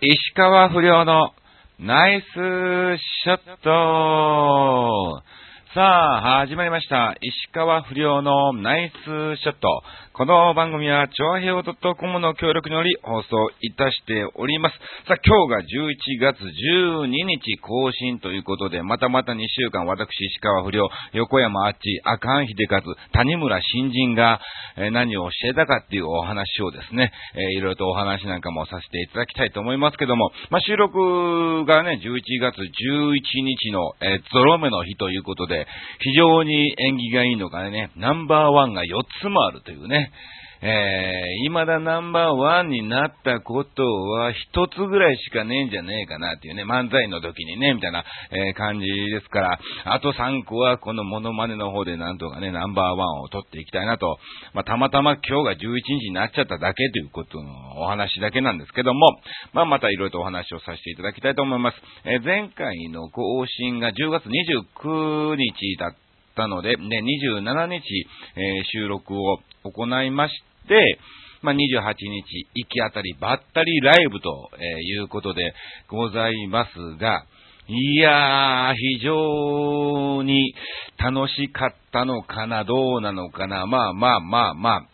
石川不良のナイスショットさあ、始まりました。石川不良のナイスショット。この番組は、超平洋 .com の協力により放送いたしております。さあ、今日が11月12日更新ということで、またまた2週間、私、石川不良、横山あっち、赤ん秀和、谷村新人が、え何をしてたかっていうお話をですね、えいろいろとお話なんかもさせていただきたいと思いますけども、まあ、収録がね、11月11日の、えゾロ目の日ということで、非常に縁起がいいのがね、ナンバーワンが4つもあるというね、えー、未だナンバーワンになったことは一つぐらいしかねえんじゃねえかなっていうね、漫才の時にね、みたいな、えー感じですから、あと3個はこのモノマネの方でなんとかね、ナンバーワンを取っていきたいなと、まあ、たまたま今日が11日になっちゃっただけということのお話だけなんですけども、まあ、またいろいろとお話をさせていただきたいと思います。えー前回の更新が10月29日だったたので、ね、27日、えー収録を行いまして、まあ、28日、行き当たりばったりライブと、えーいうことでございますが、いやー、非常に楽しかったのかな、どうなのかな、まあまあまあまあ、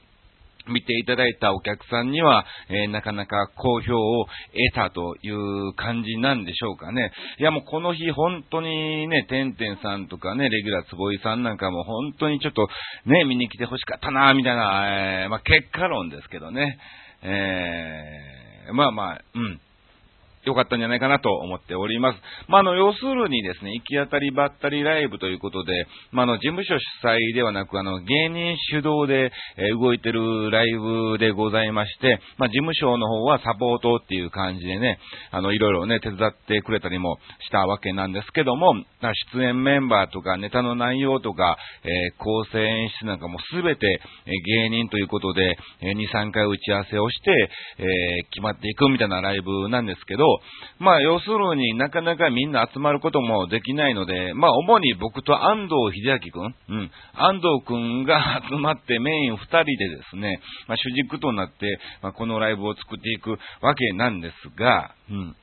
見ていただいたお客さんには、えーなかなか好評を得たという感じなんでしょうかね。いやもうこの日本当にね、てんてんさんとかね、レギュラー坪井さんなんかも本当にちょっとね、見に来て欲しかったな、みたいな、えーまあ結果論ですけどね。えーまあまあ、うん。良かったんじゃないかなと思っております。まあ、の、要するにですね、行き当たりばったりライブということで、まあ、の、事務所主催ではなく、あの、芸人主導で、えー動いてるライブでございまして、まあ、事務所の方はサポートっていう感じでね、あの、いろいろね、手伝ってくれたりもしたわけなんですけども、出演メンバーとか、ネタの内容とか、えー構成演出なんかもすべて、え芸人ということで、えー2、3回打ち合わせをして、え決まっていくみたいなライブなんですけど、まあ、要するになかなかみんな集まることもできないので、まあ、主に僕と安藤秀明くん、うん、安藤くんが集まってメイン2人でですね、まあ、主軸となって、まあ、このライブを作っていくわけなんですが、うん。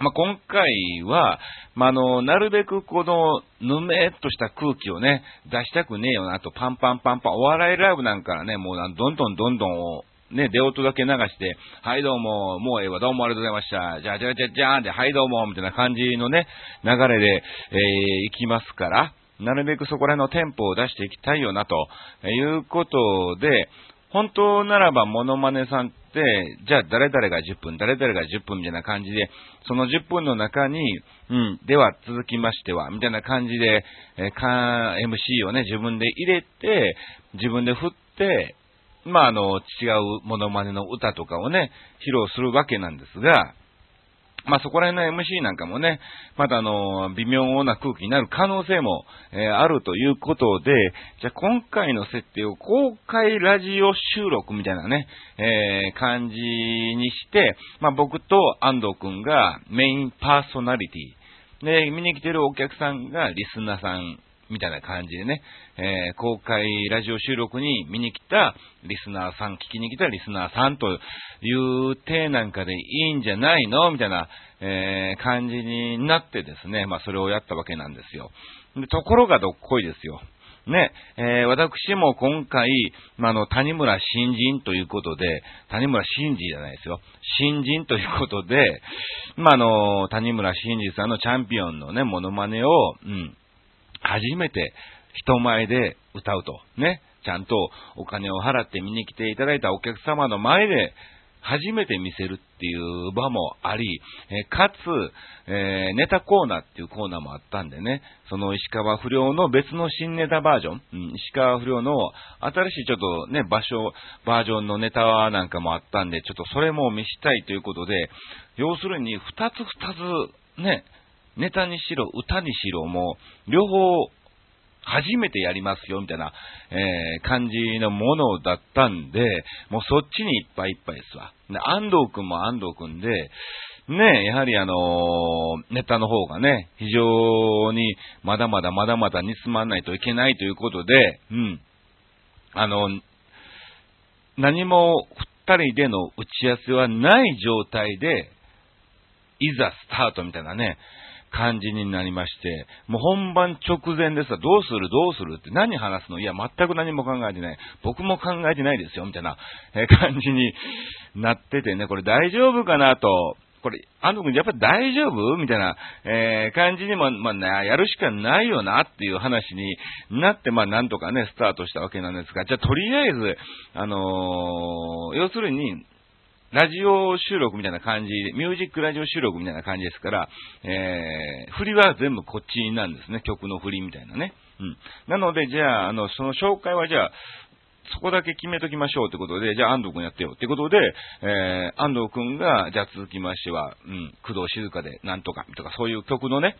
まあ、今回は、まあ、あの、なるべくこの、ぬめっとした空気をね、出したくねえよなと、パンパンパンパン、お笑いライブなんかね、もうどんどんどんどん、ね、出音だけ流して、はいどうも、もうええわ、どうもありがとうございました。じゃあじゃあじゃあじゃあで、はいどうも、みたいな感じのね、流れで、えー、行きますから、なるべくそこら辺のテンポを出していきたいよな、ということで、本当ならば、モノマネさんって、じゃあ誰々が10分、誰々が10分みたいな感じで、その10分の中に、うん、では続きましては、みたいな感じで、えーか MC をね、自分で入れて、自分で振って、まあ、あの、違うモノマネの歌とかをね、披露するわけなんですが、まあ、そこら辺の MC なんかもね、またあの、微妙な空気になる可能性も、えーあるということで、じゃあ今回の設定を公開ラジオ収録みたいなね、えー感じにして、まあ、僕と安藤くんがメインパーソナリティ、で、見に来てるお客さんがリスナーさんみたいな感じでね、えー公開ラジオ収録に見に来たリスナーさん、聞きに来たリスナーさんという体なんかでいいんじゃないの？みたいな、えー感じになってですね、まあそれをやったわけなんですよ。でところがどっこいですよ。ね、えー私も今回、まあ、の、谷村新人ということで、谷村新司じゃないですよ。新人ということで、まあ、あの、谷村新司さんのチャンピオンのね、モノマネを、うん、初めて人前で歌うと。ね。ちゃんとお金を払って見に来ていただいたお客様の前で初めて見せるっていう場もあり、えかつ、えーネタコーナーっていうコーナーもあったんでね、その石川不良の別の新ネタバージョン、うん石川不良の新しいちょっとね、場所、バージョンのネタなんかもあったんで、ちょっとそれも見したいということで、要するに二つ二つね、ネタにしろ、歌にしろ、もう、両方、初めてやりますよ、みたいな、えー感じのものだったんで、もうそっちにいっぱいいっぱいですわ。で安藤くんも安藤くんで、ね、やはりあのーネタの方がね、非常にまだまだまだまだ煮詰まらないといけないということで、うん。あの、何も二人での打ち合わせはない状態で、いざスタートみたいなね、感じになりまして、もう本番直前でさ、どうする？どうする？って何話すの？いや、全く何も考えてない。僕も考えてないですよ、みたいな感じになっててね、これ大丈夫かなと、これ、安藤君やっぱり大丈夫？みたいな、えー、感じにも、まあ、ね、やるしかないよなっていう話になって、まあ、なんとかね、スタートしたわけなんですが、じゃあ、とりあえず、あのー、要するに、ラジオ収録みたいな感じで、ミュージックラジオ収録みたいな感じですから、えー、振りは全部こっちなんですね。曲の振りみたいなね。うん。なので、じゃあ、あの、その紹介はじゃあ、そこだけ決めときましょうってことで、じゃあ安藤くんやってよってことで、えー、安藤くんが、じゃあ続きましては、うん、工藤静香でなんとかとかそういう曲のね、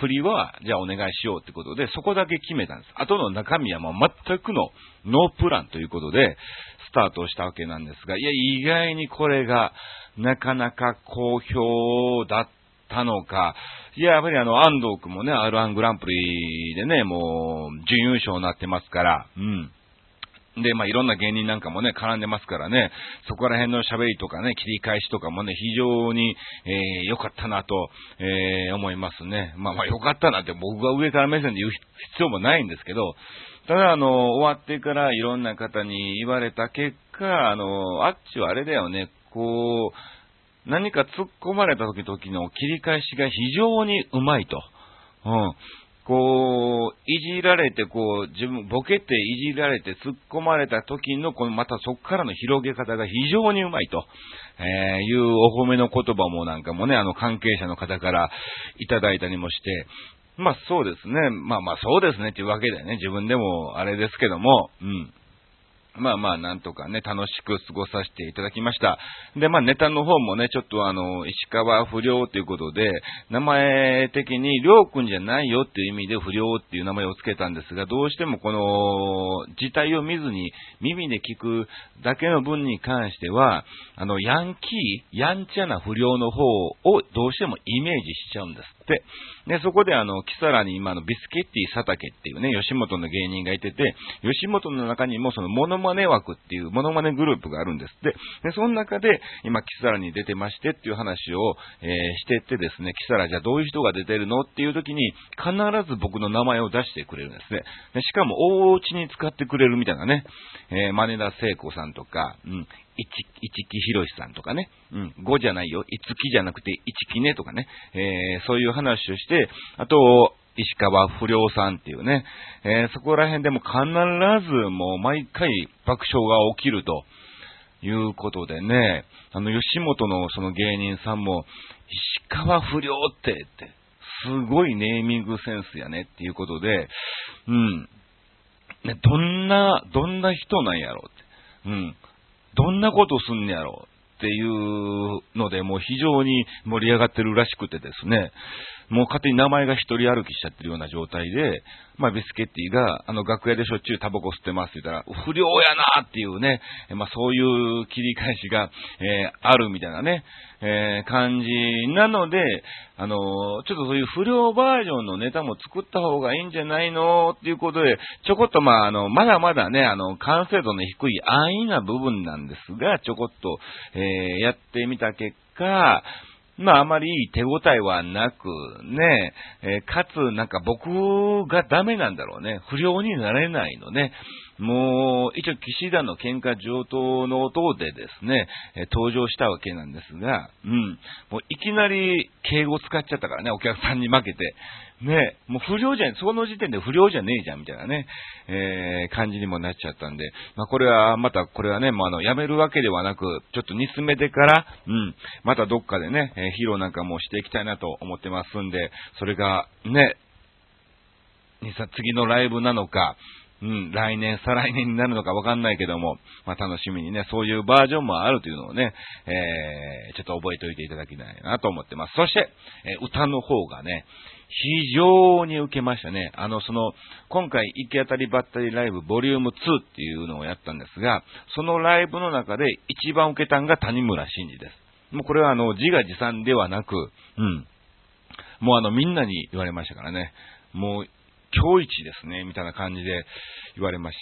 振りは、じゃあお願いしようってことで、そこだけ決めたんです。あとの中身はもう全くのノープランということで、スタートしたわけなんですが、いや、意外にこれが、なかなか好評だったのか、いや、やっぱりあの、安藤くんもね、R1 グランプリでね、もう、準優勝になってますから、うん。で、まあ、いろんな芸人なんかもね、絡んでますからね、そこら辺の喋りとかね、切り返しとかもね、非常に、えー、良かったなと、えー、思いますね。まあまあ、良かったなって僕が上から目線で言う必要もないんですけど、ただ、あの、終わってからいろんな方に言われた結果、あの、あっちはあれだよね、こう、何か突っ込まれた時々の切り返しが非常にうまいと。うん。こう、いじられて、こう、自分、ボケていじられて突っ込まれた時の、このまたそこからの広げ方が非常にうまいと、えー、いうお褒めの言葉もなんかもね、あの関係者の方からいただいたりもして、まあそうですね。まあまあそうですねっていうわけでね、自分でもあれですけども、うん。まあまあ、なんとかね、楽しく過ごさせていただきました。で、まあネタの方もね、ちょっとあの、石川不良ということで、名前的に、りょうくんじゃないよっていう意味で不良っていう名前を付けたんですが、どうしてもこの、字体を見ずに耳で聞くだけの文に関しては、あの、ヤンキー、やんちゃな不良の方をどうしてもイメージしちゃうんですって。で、そこであの、キサラに今のビスケッティ佐竹っていうね、吉本の芸人がいてて、吉本の中にもそのモノマネ枠っていうモノマネグループがあるんですって。で、その中で今キサラに出てましてっていう話を、えー、してってですね、キサラじゃあどういう人が出てるのっていう時に必ず僕の名前を出してくれるんですね。でしかも大内に使ってくれるみたいなね、えー、真田聖子さんとか、うん、一木ひろしさんとかね、うん、5じゃないよ、一木じゃなくて一木ねとかね、えー、そういう話をして、あと、石川不良さんっていうね、えー、そこら辺でも必ずもう毎回爆笑が起きると。いうことでね、あの、吉本のその芸人さんも、石川不良ってって、すごいネーミングセンスやねっていうことで、うん。ね、どんな、どんな人なんやろうって。うん。どんなことすんねやろっていうので、もう非常に盛り上がってるらしくてですね、もう勝手に名前が一人歩きしちゃってるような状態で、まあ、ビスケッティが、あの、楽屋でしょっちゅうタバコ吸ってますって言ったら、不良やなっていうね、まあ、そういう切り返しが、えー、あるみたいなね、えー、感じなので、あのー、ちょっとそういう不良バージョンのネタも作った方がいいんじゃないのっていうことで、ちょこっとまあ、あの、まだまだね、あの、完成度の低い安易な部分なんですが、ちょこっと、えー、やってみた結果、まああまりいい手応えはなく、ね、えー、かつなんか僕がダメなんだろうね。不良になれないのね。もう、一応岸田の喧嘩上等の音でですね、えー、登場したわけなんですが、うん。もういきなり敬語使っちゃったからね、お客さんに負けて。ね、もう不良じゃん、その時点で不良じゃねえじゃん、みたいなね、えー、感じにもなっちゃったんで、まあこれは、また、これはね、もうあの、やめるわけではなく、ちょっと煮詰めてから、うん、またどっかでね、えー、披露なんかもしていきたいなと思ってますんで、それが、ね、次のライブなのか、うん、来年、再来年になるのかわかんないけども、まあ、楽しみにね、そういうバージョンもあるというのをね、えー、ちょっと覚えておいていただきたいなと思ってます。そして、えー、歌の方がね、非常に受けましたね。あの、その、今回、行き当たりばったりライブボリューム2っていうのをやったんですが、そのライブの中で一番受けたんが谷村新司です。もうこれはあの、自画自賛ではなく、うん。もうあの、みんなに言われましたからね。もう、今日一ですね、みたいな感じで言われまし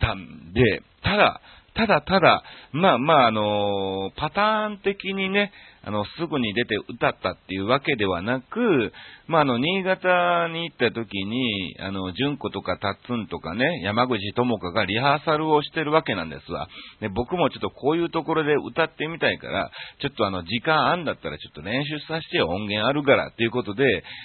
たんで、ただ、ただただ、まあまあ、あのパターン的にね、あの、すぐに出て歌ったっていうわけではなく、まあ、あの、新潟に行った時に、あの、純子とかタッツンとかね、山口智香がリハーサルをしてるわけなんですわ。で、僕もちょっとこういうところで歌ってみたいから、ちょっとあの、時間あんだったらちょっと練習させて、音源あるから、っていうことで、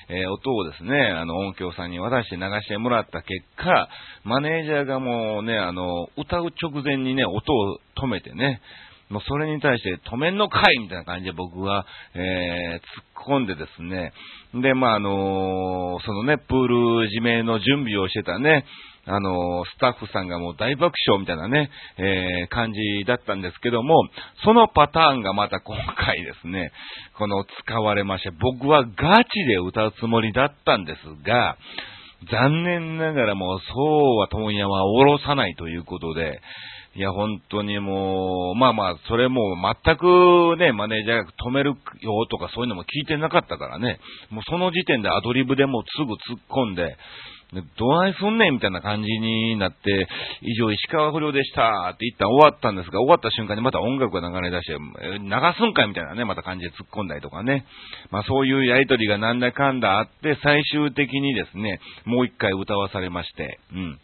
えー、音をですね、あの、音響さんに渡して流してもらった結果、マネージャーがもうね、あの、歌う直前にね、音を止めてね、もうそれに対して止めんのかいみたいな感じで僕は、えー、突っ込んでですね、で、まあ、あのー、そのね、プール締めの準備をしてたね、あのー、スタッフさんがもう大爆笑みたいなね、えー、感じだったんですけども、そのパターンがまた今回ですね、この使われまして、僕はガチで歌うつもりだったんですが、残念ながらもうそうは問屋はおろさないということで、いや、本当にもう、まあまあ、それも全くね、マネージャーが止めるよとかそういうのも聞いてなかったからね、もうその時点でアドリブでもうすぐ突っ込んで、どないすんねんみたいな感じになって、以上石川不良でしたって言ったら終わったんですが、終わった瞬間にまた音楽が流れ出して、流すんかいみたいなね、また感じで突っ込んだりとかね。まあそういうやりとりがなんだかんだあって、最終的にですね、もう一回歌わされまして、うん。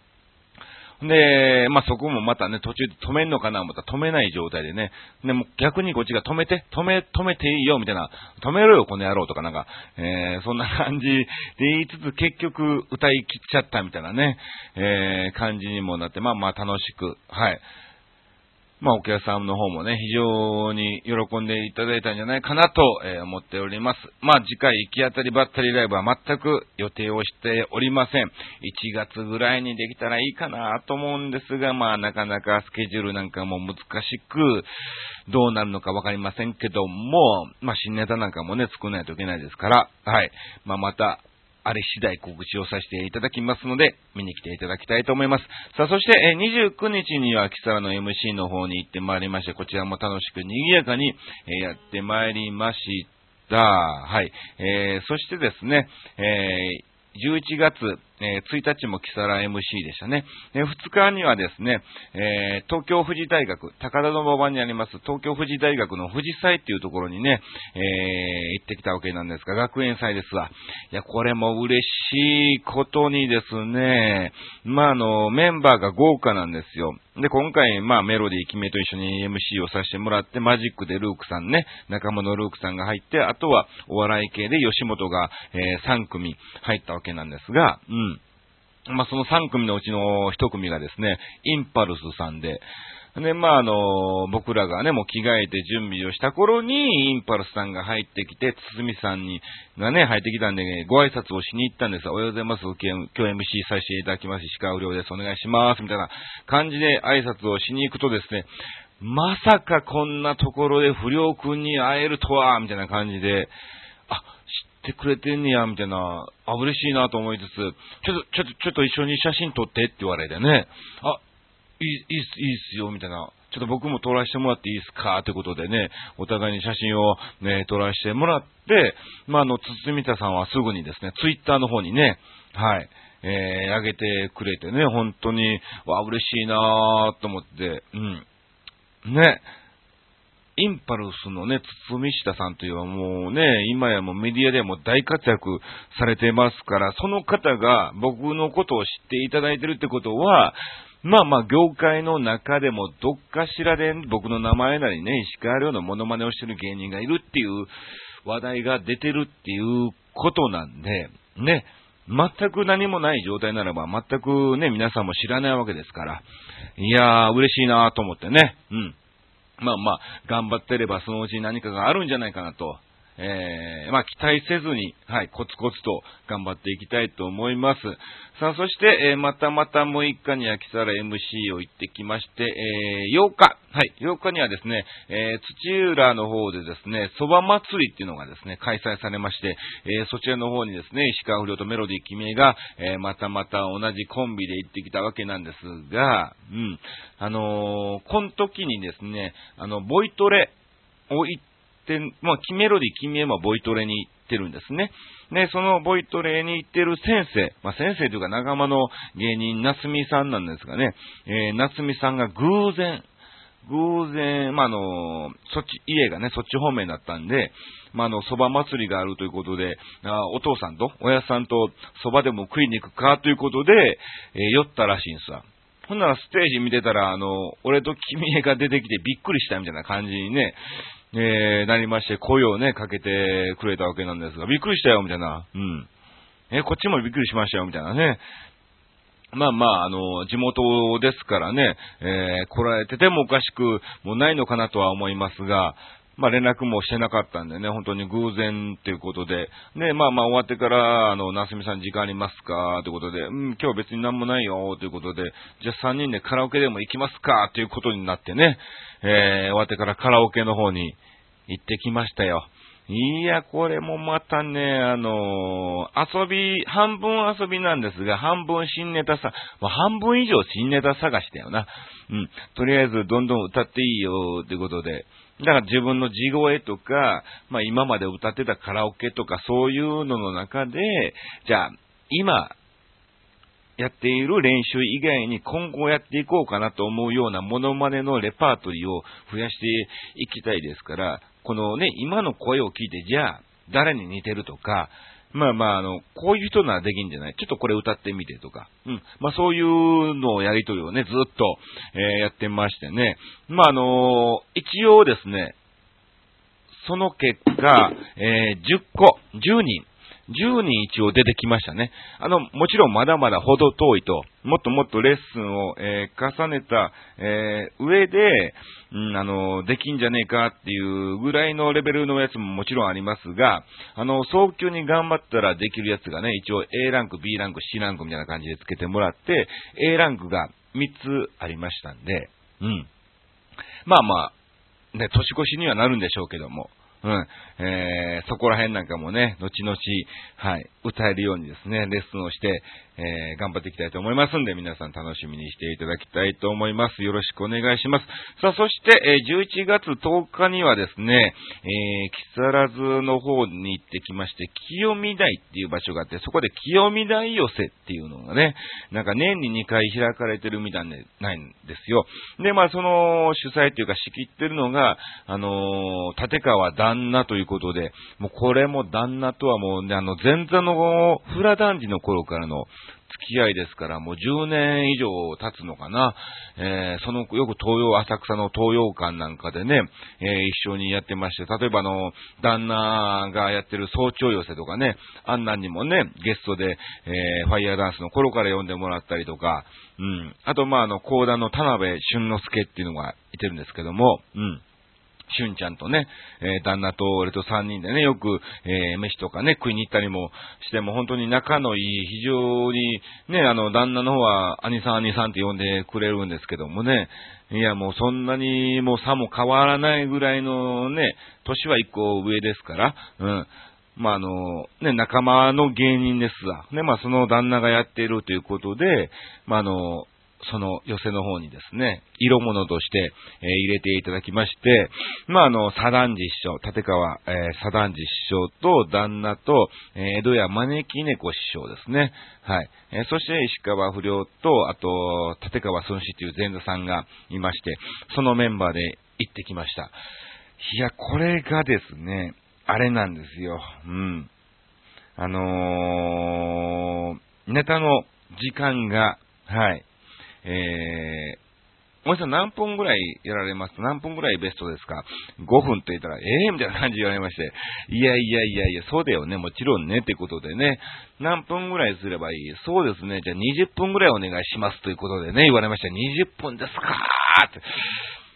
で、まあ、そこもまたね、途中で止めんのかなまた止めない状態でね、でも逆にこっちが止めて、止め、止めていいよ、みたいな、止めろよ、この野郎とかなんか、えー、そんな感じで言いつつ結局歌い切っちゃったみたいなね、えー、感じにもなって、まあまあ楽しく、はい。まあ、お客さんの方もね、非常に喜んでいただいたんじゃないかなと、え、思っております。まあ、次回行き当たりばったりライブは全く予定をしておりません。1月ぐらいにできたらいいかなと思うんですが、まあ、なかなかスケジュールなんかも難しく、どうなるのかわかりませんけども、まあ、新ネタなんかもね、作らないといけないですから、はい。まあ、また、あれ次第告知をさせていただきますので、見に来ていただきたいと思います。さあ、そして、え29日には、キサラの MC の方に行ってまいりまして、こちらも楽しく賑やかに、えやってまいりました。はい。えー、そしてですね、えー11月、えー、1日もキサラ MC でしたね。えー、2日にはですね、えー、東京富士大学、高田馬場にあります東京富士大学の富士祭っていうところにね、え行ってきたわけなんですが、学園祭ですわ。いや、これも嬉しいことにですね、まあ、あの、メンバーが豪華なんですよ。で、今回、まあ、メロディー、君と一緒に MC をさせてもらって、マジックでルークさんね、仲間のルークさんが入って、あとは、お笑い系で吉本が、え、3組入ったわけなんですが、うん。まあ、その3組のうちの1組がですね、インパルスさんで、で、まあ、あの、僕らがね、もう着替えて準備をした頃に、インパルスさんが入ってきて、堤さんに、がね、入ってきたんで、ね、ご挨拶をしに行ったんです。おはようございます。今日 MC させていただきます。石川不良です。お願いします。みたいな感じで挨拶をしに行くとですね、まさかこんなところで不良くんに会えるとは、みたいな感じで、あ、知ってくれてんねや、みたいな、あ、嬉しいなと思いつつ、ちょっと、ちょっと、ちょっと一緒に写真撮ってって言われてね、あ、いい、いいっす、いいっすよ、みたいな。ちょっと僕も撮らせてもらっていいですかということでね、お互いに写真をね、撮らせてもらって、まあ、あの、つつみたさんはすぐにですね、ツイッターの方にね、はい、えー、上げてくれてね、本当に、わ、嬉しいなぁと思って、うん。ね、インパルスのね、堤下さんというのはもうね、今やもうメディアでも大活躍されてますから、その方が僕のことを知っていただいてるってことは、まあまあ、業界の中でもどっかしらで僕の名前なりね、石川遼のモノマネをしてる芸人がいるっていう話題が出てるっていうことなんで、ね、全く何もない状態ならば、全くね、皆さんも知らないわけですから、いやー、嬉しいなと思ってね、うん。まあまあ、頑張ってればそのうち何かがあるんじゃないかなと。えー、まあ、期待せずに、はい、コツコツと頑張っていきたいと思います。さあ、そして、えー、またまた6日に秋皿 MC を行ってきまして、えー、8日、はい、8日にはですね、え土浦の方でですね、蕎麦祭りっていうのがですね、開催されまして、えそちらの方にですね、石川不良とメロディー君が、えまたまた同じコンビで行ってきたわけなんですが、うん、あのこの時にですね、あの、ボイトレを行って、まあ、キメロディ、君へもボイトレに行ってるんですね。で、そのボイトレに行ってる先生、まあ、先生というか仲間の芸人、夏美さんなんですがね、えー、夏美さんが偶然、偶然、まあ、あの、そっち、家がね、そっち方面だったんで、まあ、あの、蕎麦祭りがあるということで、あお父さんと、親さんと蕎麦でも食いに行くかということで、えー、酔ったらしいんですわ。ほんならステージ見てたら、あの、俺と君が出てきてびっくりしたみたいな感じにね、えー、なりまして、声をね、かけてくれたわけなんですが、びっくりしたよ、みたいな。うん。え、こっちもびっくりしましたよ、みたいなね。まあまあ、あの、地元ですからね、えー、来られててもおかしくもないのかなとは思いますが、まあ連絡もしてなかったんでね、本当に偶然っていうことで、ね、まあまあ終わってから、あの、なすみさん時間ありますかということで、うん、今日別に何もないよということで、じゃあ3人でカラオケでも行きますかということになってね、えー、終わってからカラオケの方に行ってきましたよ。いや、これもまたね、あのー、遊び、半分遊びなんですが、半分新ネタさ、もう半分以上新ネタ探しだよな。うん。とりあえず、どんどん歌っていいよ、ということで。だから自分の地声とか、まあ今まで歌ってたカラオケとかそういうのの中で、じゃあ、今、やっている練習以外に今後やっていこうかなと思うようなモノマネのレパートリーを増やしていきたいですから、このね、今の声を聞いて、じゃあ、誰に似てるとか、まあまあ、あの、こういう人ならできんじゃない？ちょっとこれ歌ってみてとか。うん。まあそういうのをやりとりをね、ずっと、えー、やってましてね。まああのー、一応ですね、その結果、えー、10個、10人、10人一応出てきましたね。あの、もちろんまだまだほど遠いと、もっともっとレッスンを、えー、重ねた、えー、上で、うん、あの、できんじゃねえかっていうぐらいのレベルのやつももちろんありますが、あの、早急に頑張ったらできるやつがね、一応 A ランク、B ランク、C ランクみたいな感じでつけてもらって、A ランクが3つありましたんで、うん。まあまあ、ね、年越しにはなるんでしょうけども、うん。えー、そこら辺なんかもね、後々、はい、歌えるようにですね、レッスンをして、えー、頑張っていきたいと思いますんで、皆さん楽しみにしていただきたいと思います。よろしくお願いします。さあ、そして、え、11月10日にはですね、え、木更津の方に行ってきまして、清見台っていう場所があって、そこで清見台寄せっていうのがね、なんか年に2回開かれてるみたいないんですよ。で、まあ、その主催っていうか仕切ってるのが、あのー、立川旦那ということで、もうこれも旦那とはもうね、あの、前座のフラダンジの頃からの付き合いですから、もう10年以上経つのかな。えー、その、よく東洋、浅草の東洋館なんかでね、えー、一緒にやってまして、例えばあの、旦那がやってる早朝寄せとかね、あんなんにもね、ゲストで、えー、ファイヤーダンスの頃から呼んでもらったりとか、うん。あと、まあ、あの、講談の田辺俊之介っていうのがいてるんですけども、うん。しゅんちゃんとね、えー、旦那と俺と三人でね、よく、えー、飯とかね、食いに行ったりもしても、本当に仲のいい、非常に、ね、あの、旦那の方は、兄さん兄さんって呼んでくれるんですけどもね、いや、もうそんなに、もう差も変わらないぐらいのね、年は一個上ですから、うん。まあ、あの、ね、仲間の芸人ですわ。ね、まあ、その旦那がやっているということで、まあ、あの、その寄せの方にですね、色物として、えー、入れていただきまして、まあ、あの、左団次師匠、立川、えー、左団次師匠と旦那と、えー、江戸屋招き猫師匠ですね。はい。えー、そして石川不良と、あと、立川孫子という前座さんがいまして、そのメンバーで行ってきました。いや、これがですね、あれなんですよ。うん。あのー、ネタの時間が、はい。えー、森さん何分ぐらいやられます？何分ぐらいベストですか ?5 分と言ったら、ええー、みたいな感じで言われまして、いやいやいやいや、そうだよね、もちろんね、ってことでね、何分ぐらいすればいい？そうですね、じゃあ20分ぐらいお願いしますということでね、言われました。20分ですかーって。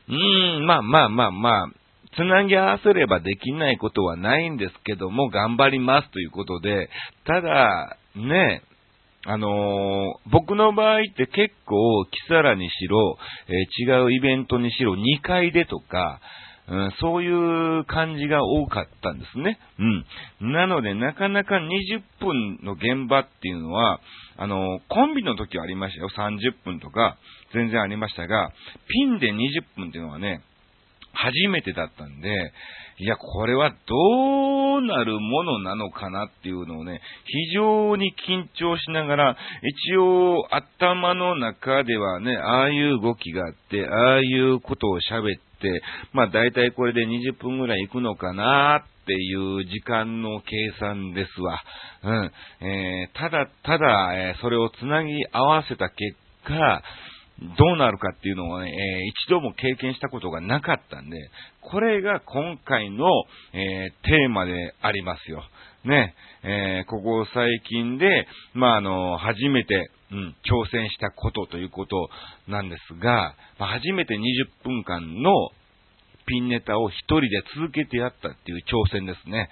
うーん、まあまあまあまあ、つなぎ合わせればできないことはないんですけども、頑張りますということで、ただ、ね、あのー、僕の場合って結構、キサラにしろ、えー、違うイベントにしろ、2階でとか、うん、そういう感じが多かったんですね。うん。なので、なかなか20分の現場っていうのは、あの、コンビの時はありましたよ。30分とか、全然ありましたが、ピンで20分っていうのはね、初めてだったんで、いや、これはどうなるものなのかなっていうのをね、非常に緊張しながら、一応頭の中ではね、ああいう動きがあって、ああいうことを喋って、まあ大体これで20分ぐらい行くのかなっていう時間の計算ですわ。うん。えー、ただただ、えー、それをつなぎ合わせた結果、どうなるかっていうのをね、えー、一度も経験したことがなかったんで、これが今回の、え、テーマでありますよ。ね、え、ここ最近で、まあ、あの、初めて、うん、挑戦したことということなんですが、ま、初めて20分間のピンネタを一人で続けてやったっていう挑戦ですね。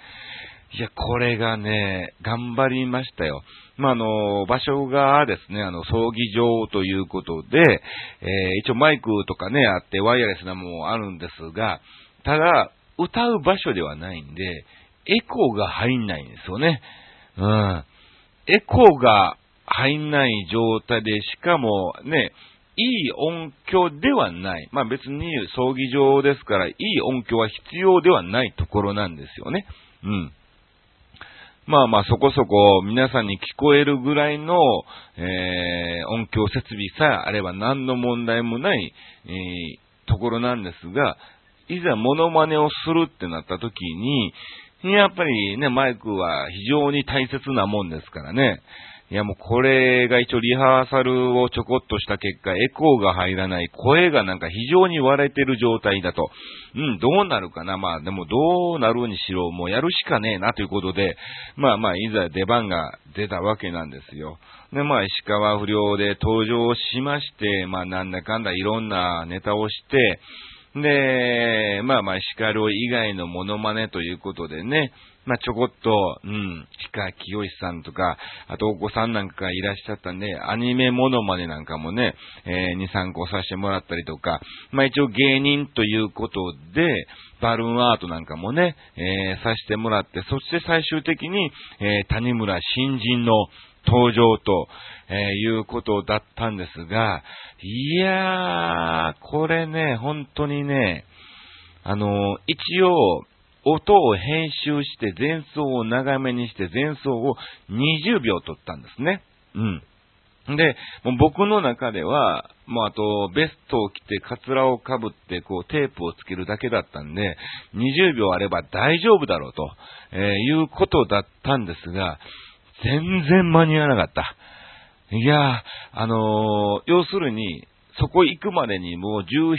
いや、これがね、頑張りましたよ。まあ、あの、場所がですね、あの、葬儀場ということで、えー、一応マイクとかね、あってワイヤレスなももあるんですが、ただ、歌う場所ではないんで、エコーが入んないんですよね。うん。エコーが入んない状態で、しかもね、いい音響ではない。まあ別に葬儀場ですから、いい音響は必要ではないところなんですよね。うん。まあまあそこそこ皆さんに聞こえるぐらいの、えー、音響設備さえあれば何の問題もない、えー、ところなんですが、いざモノマネをするってなった時に、やっぱりね、マイクは非常に大切なもんですからね。いやもうこれが一応リハーサルをちょこっとした結果、エコーが入らない、声がなんか非常に割れてる状態だと。うん、どうなるかな。まあでもどうなるにしろ、もうやるしかねえなということで、まあまあいざ出番が出たわけなんですよ。で、まあ石川不良で登場しまして、まあなんだかんだいろんなネタをして、で、まあまあ、シカロ以外のモノマネということでね、まあちょこっと、うん、鹿清さんとか、あとお子さんなんかいらっしゃったんで、アニメモノマネなんかもね、えー、2、3個させてもらったりとか、まあ一応芸人ということで、バルーンアートなんかもね、えー、させてもらって、そして最終的に、えー、谷村新人の登場と、えー、いうことだったんですが、いやー、これね、本当にね、あの、一応、音を編集して前奏を長めにして前奏を20秒取ったんですね。うん。で、もう僕の中では、もうあと、ベストを着て、カツラをかぶって、こう、テープをつけるだけだったんで、20秒あれば大丈夫だろうと、えー、いうことだったんですが、全然間に合わなかった。いやあのー、要するに、そこ行くまでにもう17、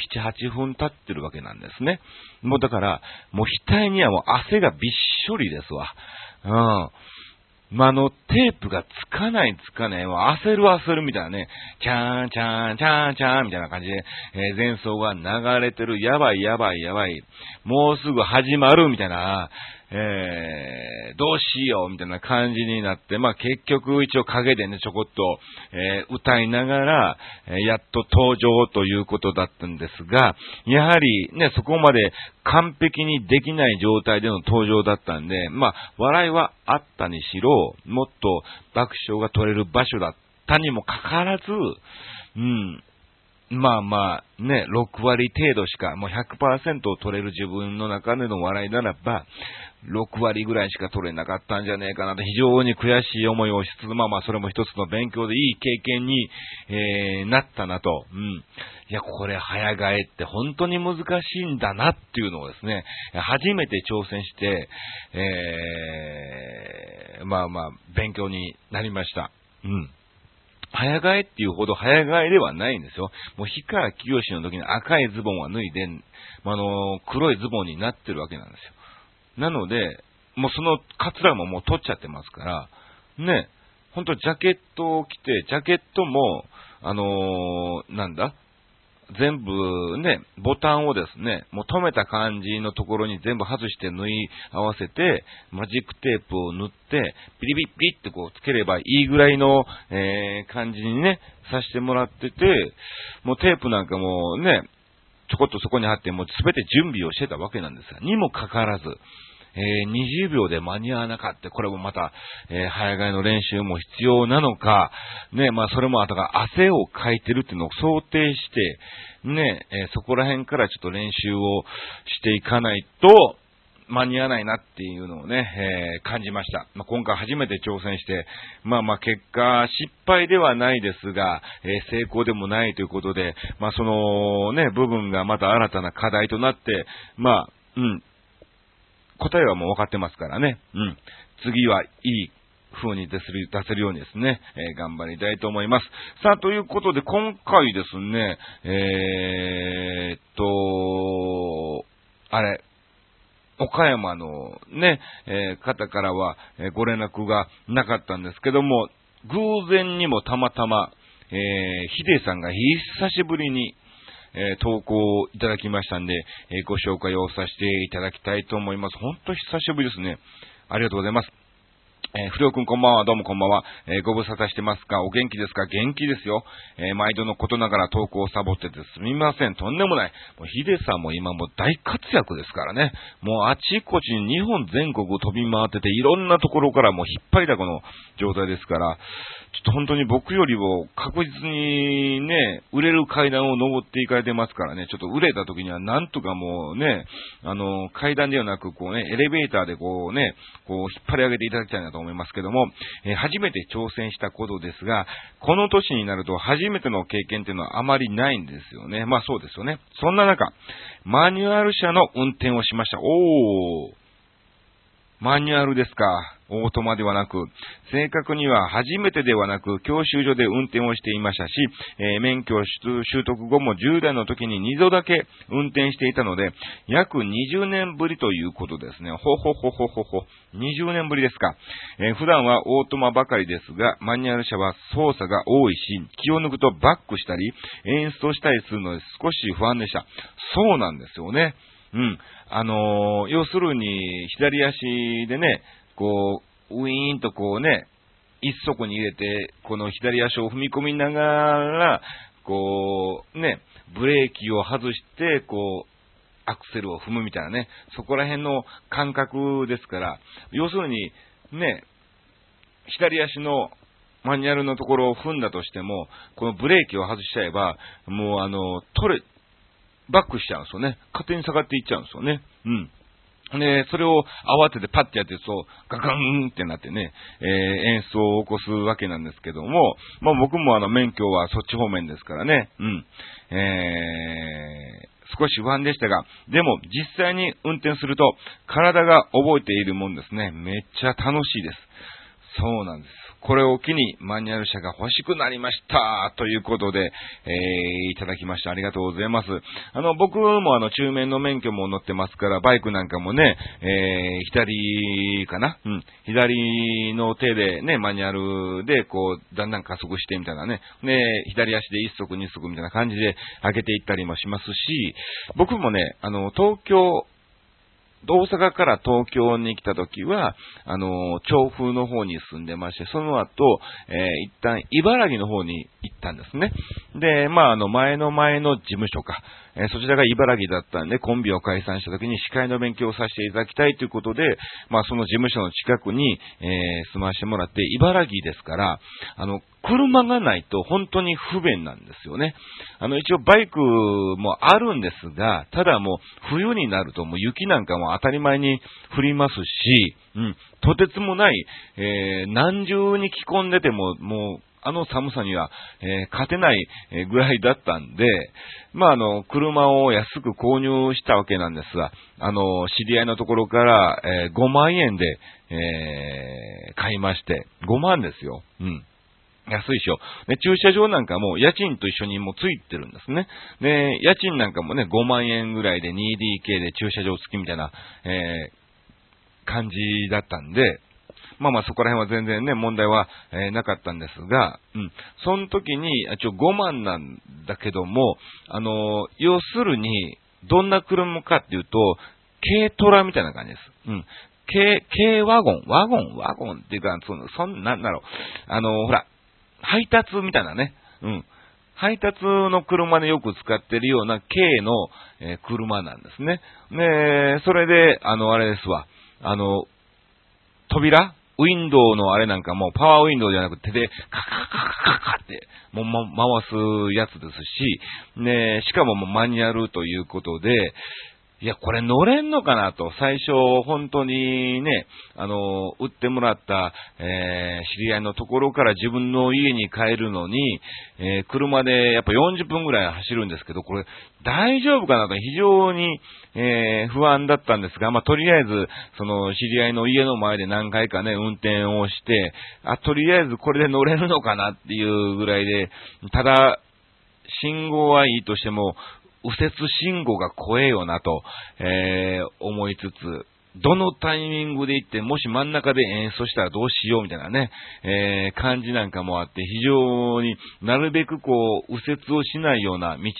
8分経ってるわけなんですね。もうだから、もう額にはもう汗がびっしょりですわ。うん。まあ、の、テープがつかないつかない、もう焦る焦るみたいなね、チャーン、チャーン、チャーン、チャーンみたいな感じで、えー、前奏が流れてる、やばいやばいやばい、もうすぐ始まるみたいな、えー、どうしようみたいな感じになって、まあ結局一応影でね、ちょこっと、えー、歌いながら、えー、やっと登場ということだったんですが、やはりね、そこまで完璧にできない状態での登場だったんで、まあ、笑いはあったにしろ、もっと爆笑が取れる場所だったにもかかわらず、うん、まあまあ、ね、6割程度しか、もう100%を取れる自分の中での笑いならば、6割ぐらいしか取れなかったんじゃねえかなと、非常に悔しい思いをしつつ、まあまあ、それも一つの勉強でいい経験に、えー、なったなと。うん。いや、これ、早替えって本当に難しいんだなっていうのをですね、初めて挑戦して、えー、まあまあ、勉強になりました。うん。早替えっていうほど早替えではないんですよ。もう日川きよしの時に赤いズボンは脱いで、あの、黒いズボンになってるわけなんですよ。なので、もうそのカツラももう取っちゃってますから、ね、ほんとジャケットを着て、ジャケットも、あのー、なんだ？全部ね、ボタンをですね、もう止めた感じのところに全部外して縫い合わせて、マジックテープを塗って、ピリピリピリってこうつければいいぐらいの、えー、感じにね、させてもらってて、もうテープなんかもね、ちょこっとそこに貼って、もうすべて準備をしてたわけなんですが、にもかかわらず、えー、20秒で間に合わなかった。これもまた、えー、早替えの練習も必要なのか、ね、まあそれもあとが汗をかいてるっていうのを想定して、ね、えー、そこら辺からちょっと練習をしていかないと、間に合わないなっていうのをね、えー、感じました。まあ、今回初めて挑戦して、まあまあ結果、失敗ではないですが、えー、成功でもないということで、まあそのね、部分がまた新たな課題となって、まあ、うん、答えはもう分かってますからね、うん、次はいい風に出せる出せるようにですね、えー、頑張りたいと思います。さあ、ということで、今回ですね、えー、っと、あれ、岡山のね、えー、方からは、えご連絡がなかったんですけども、偶然にもたまたま、えー、ヒデさんが久しぶりに、えー、投稿いただきましたんで、えー、ご紹介をさせていただきたいと思います。ほんと久しぶりですね。ありがとうございます。えー、不良くんこんばんは、どうもこんばんは。えー、ご無沙汰してますかお元気ですか？元気ですよ。えー、毎度のことながら投稿をサボっててすみません。とんでもない。もうヒデさんも今も大活躍ですからね。もうあちこちに日本全国を飛び回ってて、いろんなところからもう引っ張りだこの状態ですから、ちょっと本当に僕よりも確実にね、売れる階段を登っていかれてますからね、ちょっと売れた時にはなんとかもうね、あの、階段ではなくこうね、エレベーターでこうね、こう引っ張り上げていただきたいなとと思いますけども、えー、初めて挑戦したことですが、この年になると初めての経験っていうのはあまりないんですよね。まあそうですよね。そんな中、マニュアル車の運転をしました。おー。マニュアルですか？オートマではなく、正確には初めてではなく、教習所で運転をしていましたし、えー、免許習得後も10代の時に2度だけ運転していたので、約20年ぶりということですね。ほほほほほほ。20年ぶりですか。えー、普段はオートマばかりですが、マニュアル車は操作が多いし、気を抜くとバックしたり、演出をしたりするので少し不安でした。そうなんですよね。うん。あのー、要するに、左足でね、こう、ウィーンとこうね、一足に入れて、この左足を踏み込みながら、こう、ね、ブレーキを外して、こう、アクセルを踏むみたいなね、そこら辺の感覚ですから、要するに、ね、左足のマニュアルのところを踏んだとしても、このブレーキを外しちゃえば、もうあの、取れ、バックしちゃうんですよね。勝手に下がっていっちゃうんですよね。うん。で、それを慌ててパッてやってると、ガガンってなってね、えー、演奏を起こすわけなんですけども、まあ僕もあの免許はそっち方面ですからね、うん。えー、少し不安でしたが、でも実際に運転すると体が覚えているもんですね。めっちゃ楽しいです。そうなんです。これを機にマニュアル車が欲しくなりました。ということで、えー、いただきました。ありがとうございます。あの、僕もあの、中面の免許も乗ってますから、バイクなんかもね、えー、左かな？うん。左の手でね、マニュアルで、こう、だんだん加速してみたいなね。で、左足で一足二足みたいな感じで上げていったりもしますし、僕もね、あの、東京、大阪から東京に来た時は、あの、調布の方に住んでまして、その後、えー、一旦茨城の方に行ったんですね。で、まあ、あの、前の前の事務所か、え、そちらが茨城だったんで、コンビを解散した時に司会の勉強をさせていただきたいということで、まあ、その事務所の近くに、えー、住まわしてもらって、茨城ですから、あの、車がないと本当に不便なんですよね。あの、一応バイクもあるんですが、ただもう冬になるともう雪なんかも当たり前に降りますし、うん、とてつもない、えー、何重に着込んでても、もうあの寒さには、えー、勝てないぐらいだったんで、まあ、あの、車を安く購入したわけなんですが、あの、知り合いのところから、えー、5万円で、えー、買いまして、5万ですよ。うん。安いでしょ。で、駐車場なんかも家賃と一緒にもうついてるんですね。で、家賃なんかもね、5万円ぐらいで 2DK で駐車場付きみたいな、えー、感じだったんで、まあまあそこら辺は全然ね、問題は、えー、なかったんですが、うん。その時に、一応5万なんだけども、あのー、要するに、どんな車かっていうと、軽トラみたいな感じです。うん。軽、軽ワゴン、ワゴン、ワゴンっていうか、その、そんななんだろう。あのー、ほら、配達みたいなね。うん。配達の車でよく使ってるような軽の、えー、車なんですね。で、それで、あの、あれですわ。あの、扉ウィンドウのあれなんかもパワーウィンドウじゃなくて手でカカカカカカって、もう、ま、回すやつですし、ね、しかももうマニュアルということで、いや、これ乗れんのかなと、最初、本当にね、あの、売ってもらった、えー、知り合いのところから自分の家に帰るのに、えー、車でやっぱ40分ぐらい走るんですけど、これ、大丈夫かなと。非常に、えー、不安だったんですが、まあ、とりあえず、その、知り合いの家の前で何回かね、運転をして、あ、とりあえずこれで乗れるのかなっていうぐらいで、ただ、信号はいいとしても、右折信号が怖えよなと、えー、思いつつ、どのタイミングで行って、もし真ん中で演奏したらどうしようみたいなね、えー、感じなんかもあって、非常になるべくこう、右折をしないような道で、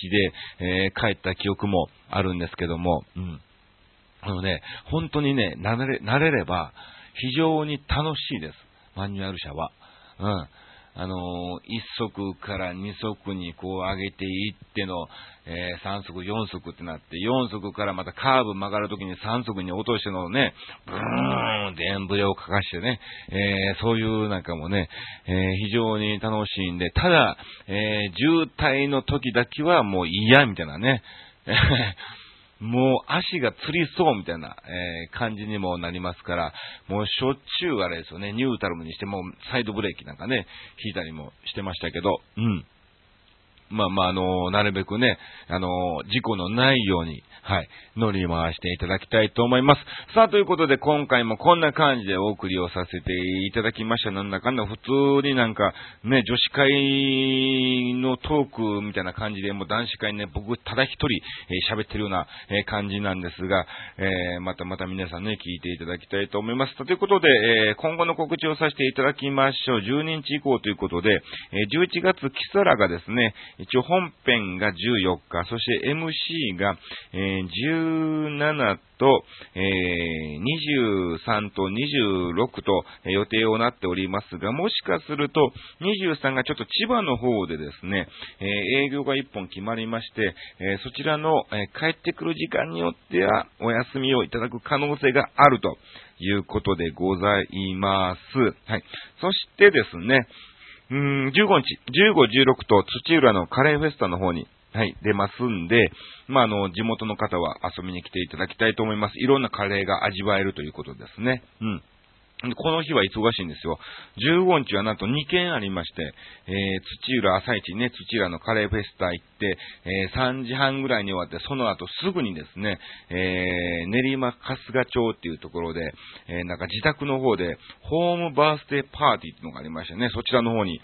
えー、帰った記憶もあるんですけども、うん。あのね、本当にね、慣れ、慣れれば、非常に楽しいです。マニュアル車は。うん。あのー、1足から2足にこう上げていっての、えー、3足、4足ってなって、4足からまたカーブ曲がるときに3足に落としてのね、ブーンってエンブレをかかしてね、えー、そういうなんかもね、えー、非常に楽しいんで、ただ、え渋滞の時だけはもう嫌みたいなね、もう足がつりそうみたいな、えー、感じにもなりますから、もうしょっちゅうあれですよね、ニュータルムにしてもサイドブレーキなんかね、引いたりもしてましたけど、うん。まあまあ、あの、なるべくね、あの、事故のないように、はい、乗り回していただきたいと思います。さあ、ということで今回もこんな感じでお送りをさせていただきました。なんだかんだ普通になんか、ね、女子会のトークみたいな感じで、もう男子会ね、僕ただ一人喋、えー、ってるような、えー、感じなんですが、えー、またまた皆さんね、聞いていただきたいと思います。ということで、え今後の告知をさせていただきましょう。12日以降ということで、え11月、キサラがですね、一応本編が14日、そして MC が、えー、17と、えー、23と26とえ予定をなっておりますが、もしかすると23がちょっと千葉の方でですね、え、営業が1本決まりまして、えそちらの、え帰ってくる時間によってはお休みをいただく可能性があるということでございます。はい。そしてですね、うん、15日、15、16と土浦のカレーフェスタの方に、はい、出ますんで、まあ、あの、地元の方は遊びに来ていただきたいと思います。いろんなカレーが味わえるということですね。うん。この日は忙しいんですよ。15日はなんと2件ありまして、えー、土浦朝市ね、土浦のカレーフェスタ行って、えー、3時半ぐらいに終わって、その後すぐにですね、えー、練馬春日町っていうところで、えー、なんか自宅の方で、ホームバースデーパーティーっていうのがありましてね、そちらの方に、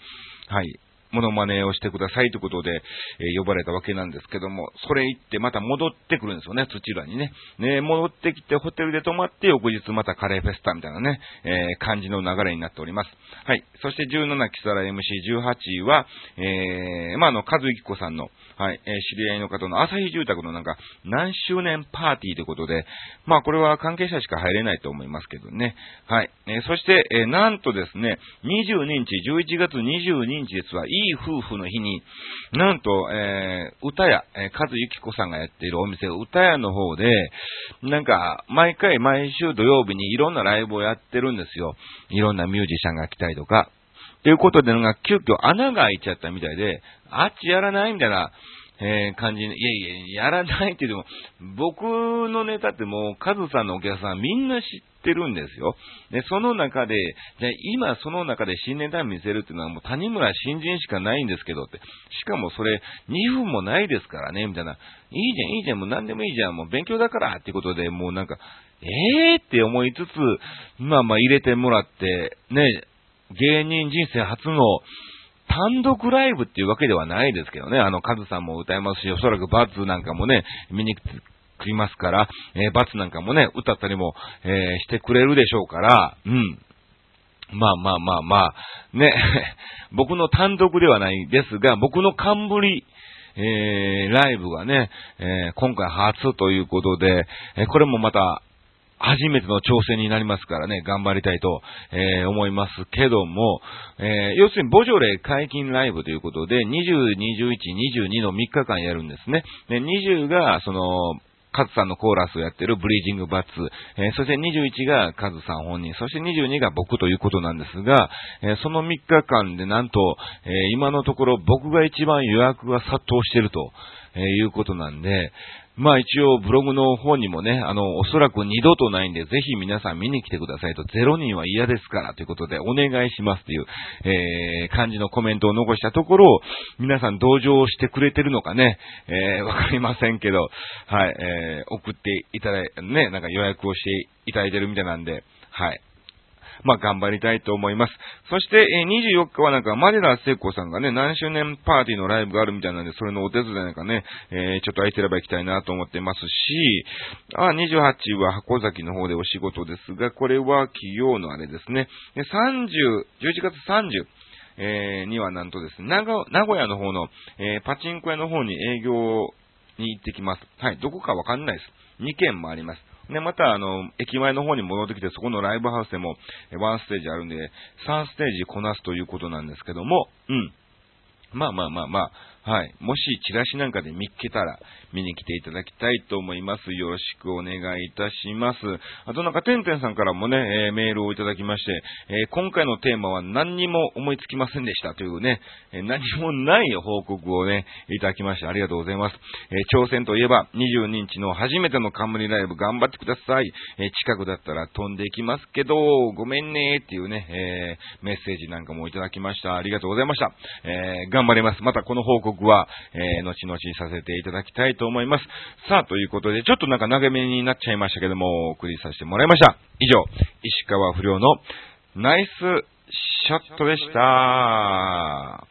はい、モノマネをしてくださいということで、えー、呼ばれたわけなんですけども、それ行ってまた戻ってくるんですよね、土浦にね。ね、戻ってきてホテルで泊まって翌日またカレーフェスタみたいなね、えー、感じの流れになっております。はい。そして17キサラ MC18 位は、えー、まあ、あの、和幸子さんの、はい、えー、知り合いの方の朝日住宅のなんか、何周年パーティーということで、まあ、これは関係者しか入れないと思いますけどね。はい。えー、そして、えー、なんとですね、22日、11月22日ですわ、いいい夫婦の日に、なんと、えー、歌屋、えー、和幸子さんがやっているお店、歌屋の方で、なんか、毎回毎週土曜日にいろんなライブをやってるんですよ。いろんなミュージシャンが来たりとか。ということで、なんか、急遽穴が開いちゃったみたいで、あっちやらないみたいな、えー、感じ、いやいや、やらないって言っても、僕のネタってもう、カズさんのお客さんみんな知ってるんですよ。で、その中で、じゃあ今その中で新ネタ見せるっていうのはもう谷村新人しかないんですけどって。しかもそれ2分もないですからね、みたいな。いいじゃん、いいじゃん、もう何でもいいじゃん、もう勉強だからってことで、もうなんか、えーって思いつつ、まあまあ入れてもらって、ね、芸人人生初の、単独ライブっていうわけではないですけどね、あの、カズさんも歌いますし、おそらくバズなんかもね、見に来りますから、えー、バツなんかもね、歌ったりも、えー、してくれるでしょうから、うん。まあまあまあまあ、ね、僕の単独ではないですが、僕の冠、えー、ライブがね、えー、今回初ということで、えー、これもまた、初めての挑戦になりますからね、頑張りたいと、えー、思いますけども、えー、要するに、ボジョレ解禁ライブということで、20、21、22の3日間やるんですね。で、20が、その、カズさんのコーラスをやってるブリージングバッツ、えー、そして21がカズさん本人、そして22が僕ということなんですが、えー、その3日間でなんと、えー、今のところ僕が一番予約が殺到してると、えいうことなんで、まあ一応ブログの方にもね、あの、おそらく二度とないんで、ぜひ皆さん見に来てくださいと、ゼロ人は嫌ですからということで、お願いしますという、えー、感じのコメントを残したところ、皆さん同情してくれてるのかね、えー、わかりませんけど、はい、えー、送っていただい、ね、なんか予約をしていただいてるみたいなんで、はい。まあ、頑張りたいと思います。そして、えー、24日はなんか、マデラ聖子さんがね、何周年パーティーのライブがあるみたいなんで、それのお手伝いなんかね、えー、ちょっと空いてれば行きたいなと思ってますし、あ、28は箱崎の方でお仕事ですが、これは企業のあれですね。で30、11月30、えー、にはなんとですね、名古屋の方の、えー、パチンコ屋の方に営業に行ってきます。はい、どこかわかんないです。2件もあります。で、また、あの、駅前の方に戻ってきて、そこのライブハウスでも、ワンステージあるんで、3ステージこなすということなんですけども、うん。まあまあまあまあ、はい。もし、チラシなんかで見っけたら、見に来ていただきたいと思います。よろしくお願いいたします。あとなんか、てんてんさんからもね、えー、メールをいただきまして、えー、今回のテーマは何にも思いつきませんでしたというね、えー、何もない報告をね、いただきましてありがとうございます。え挑戦といえば、22日の初めての冠ライブ頑張ってください。え近くだったら飛んでいきますけど、ごめんねっていうね、えメッセージなんかもいただきました。ありがとうございました。え頑張ります。またこの報告は、えー後々させていただきたいと思います。さあ、ということで、ちょっとなんか投げ目になっちゃいましたけども、お送りさせてもらいました。以上、石川不良のナイスショットでした。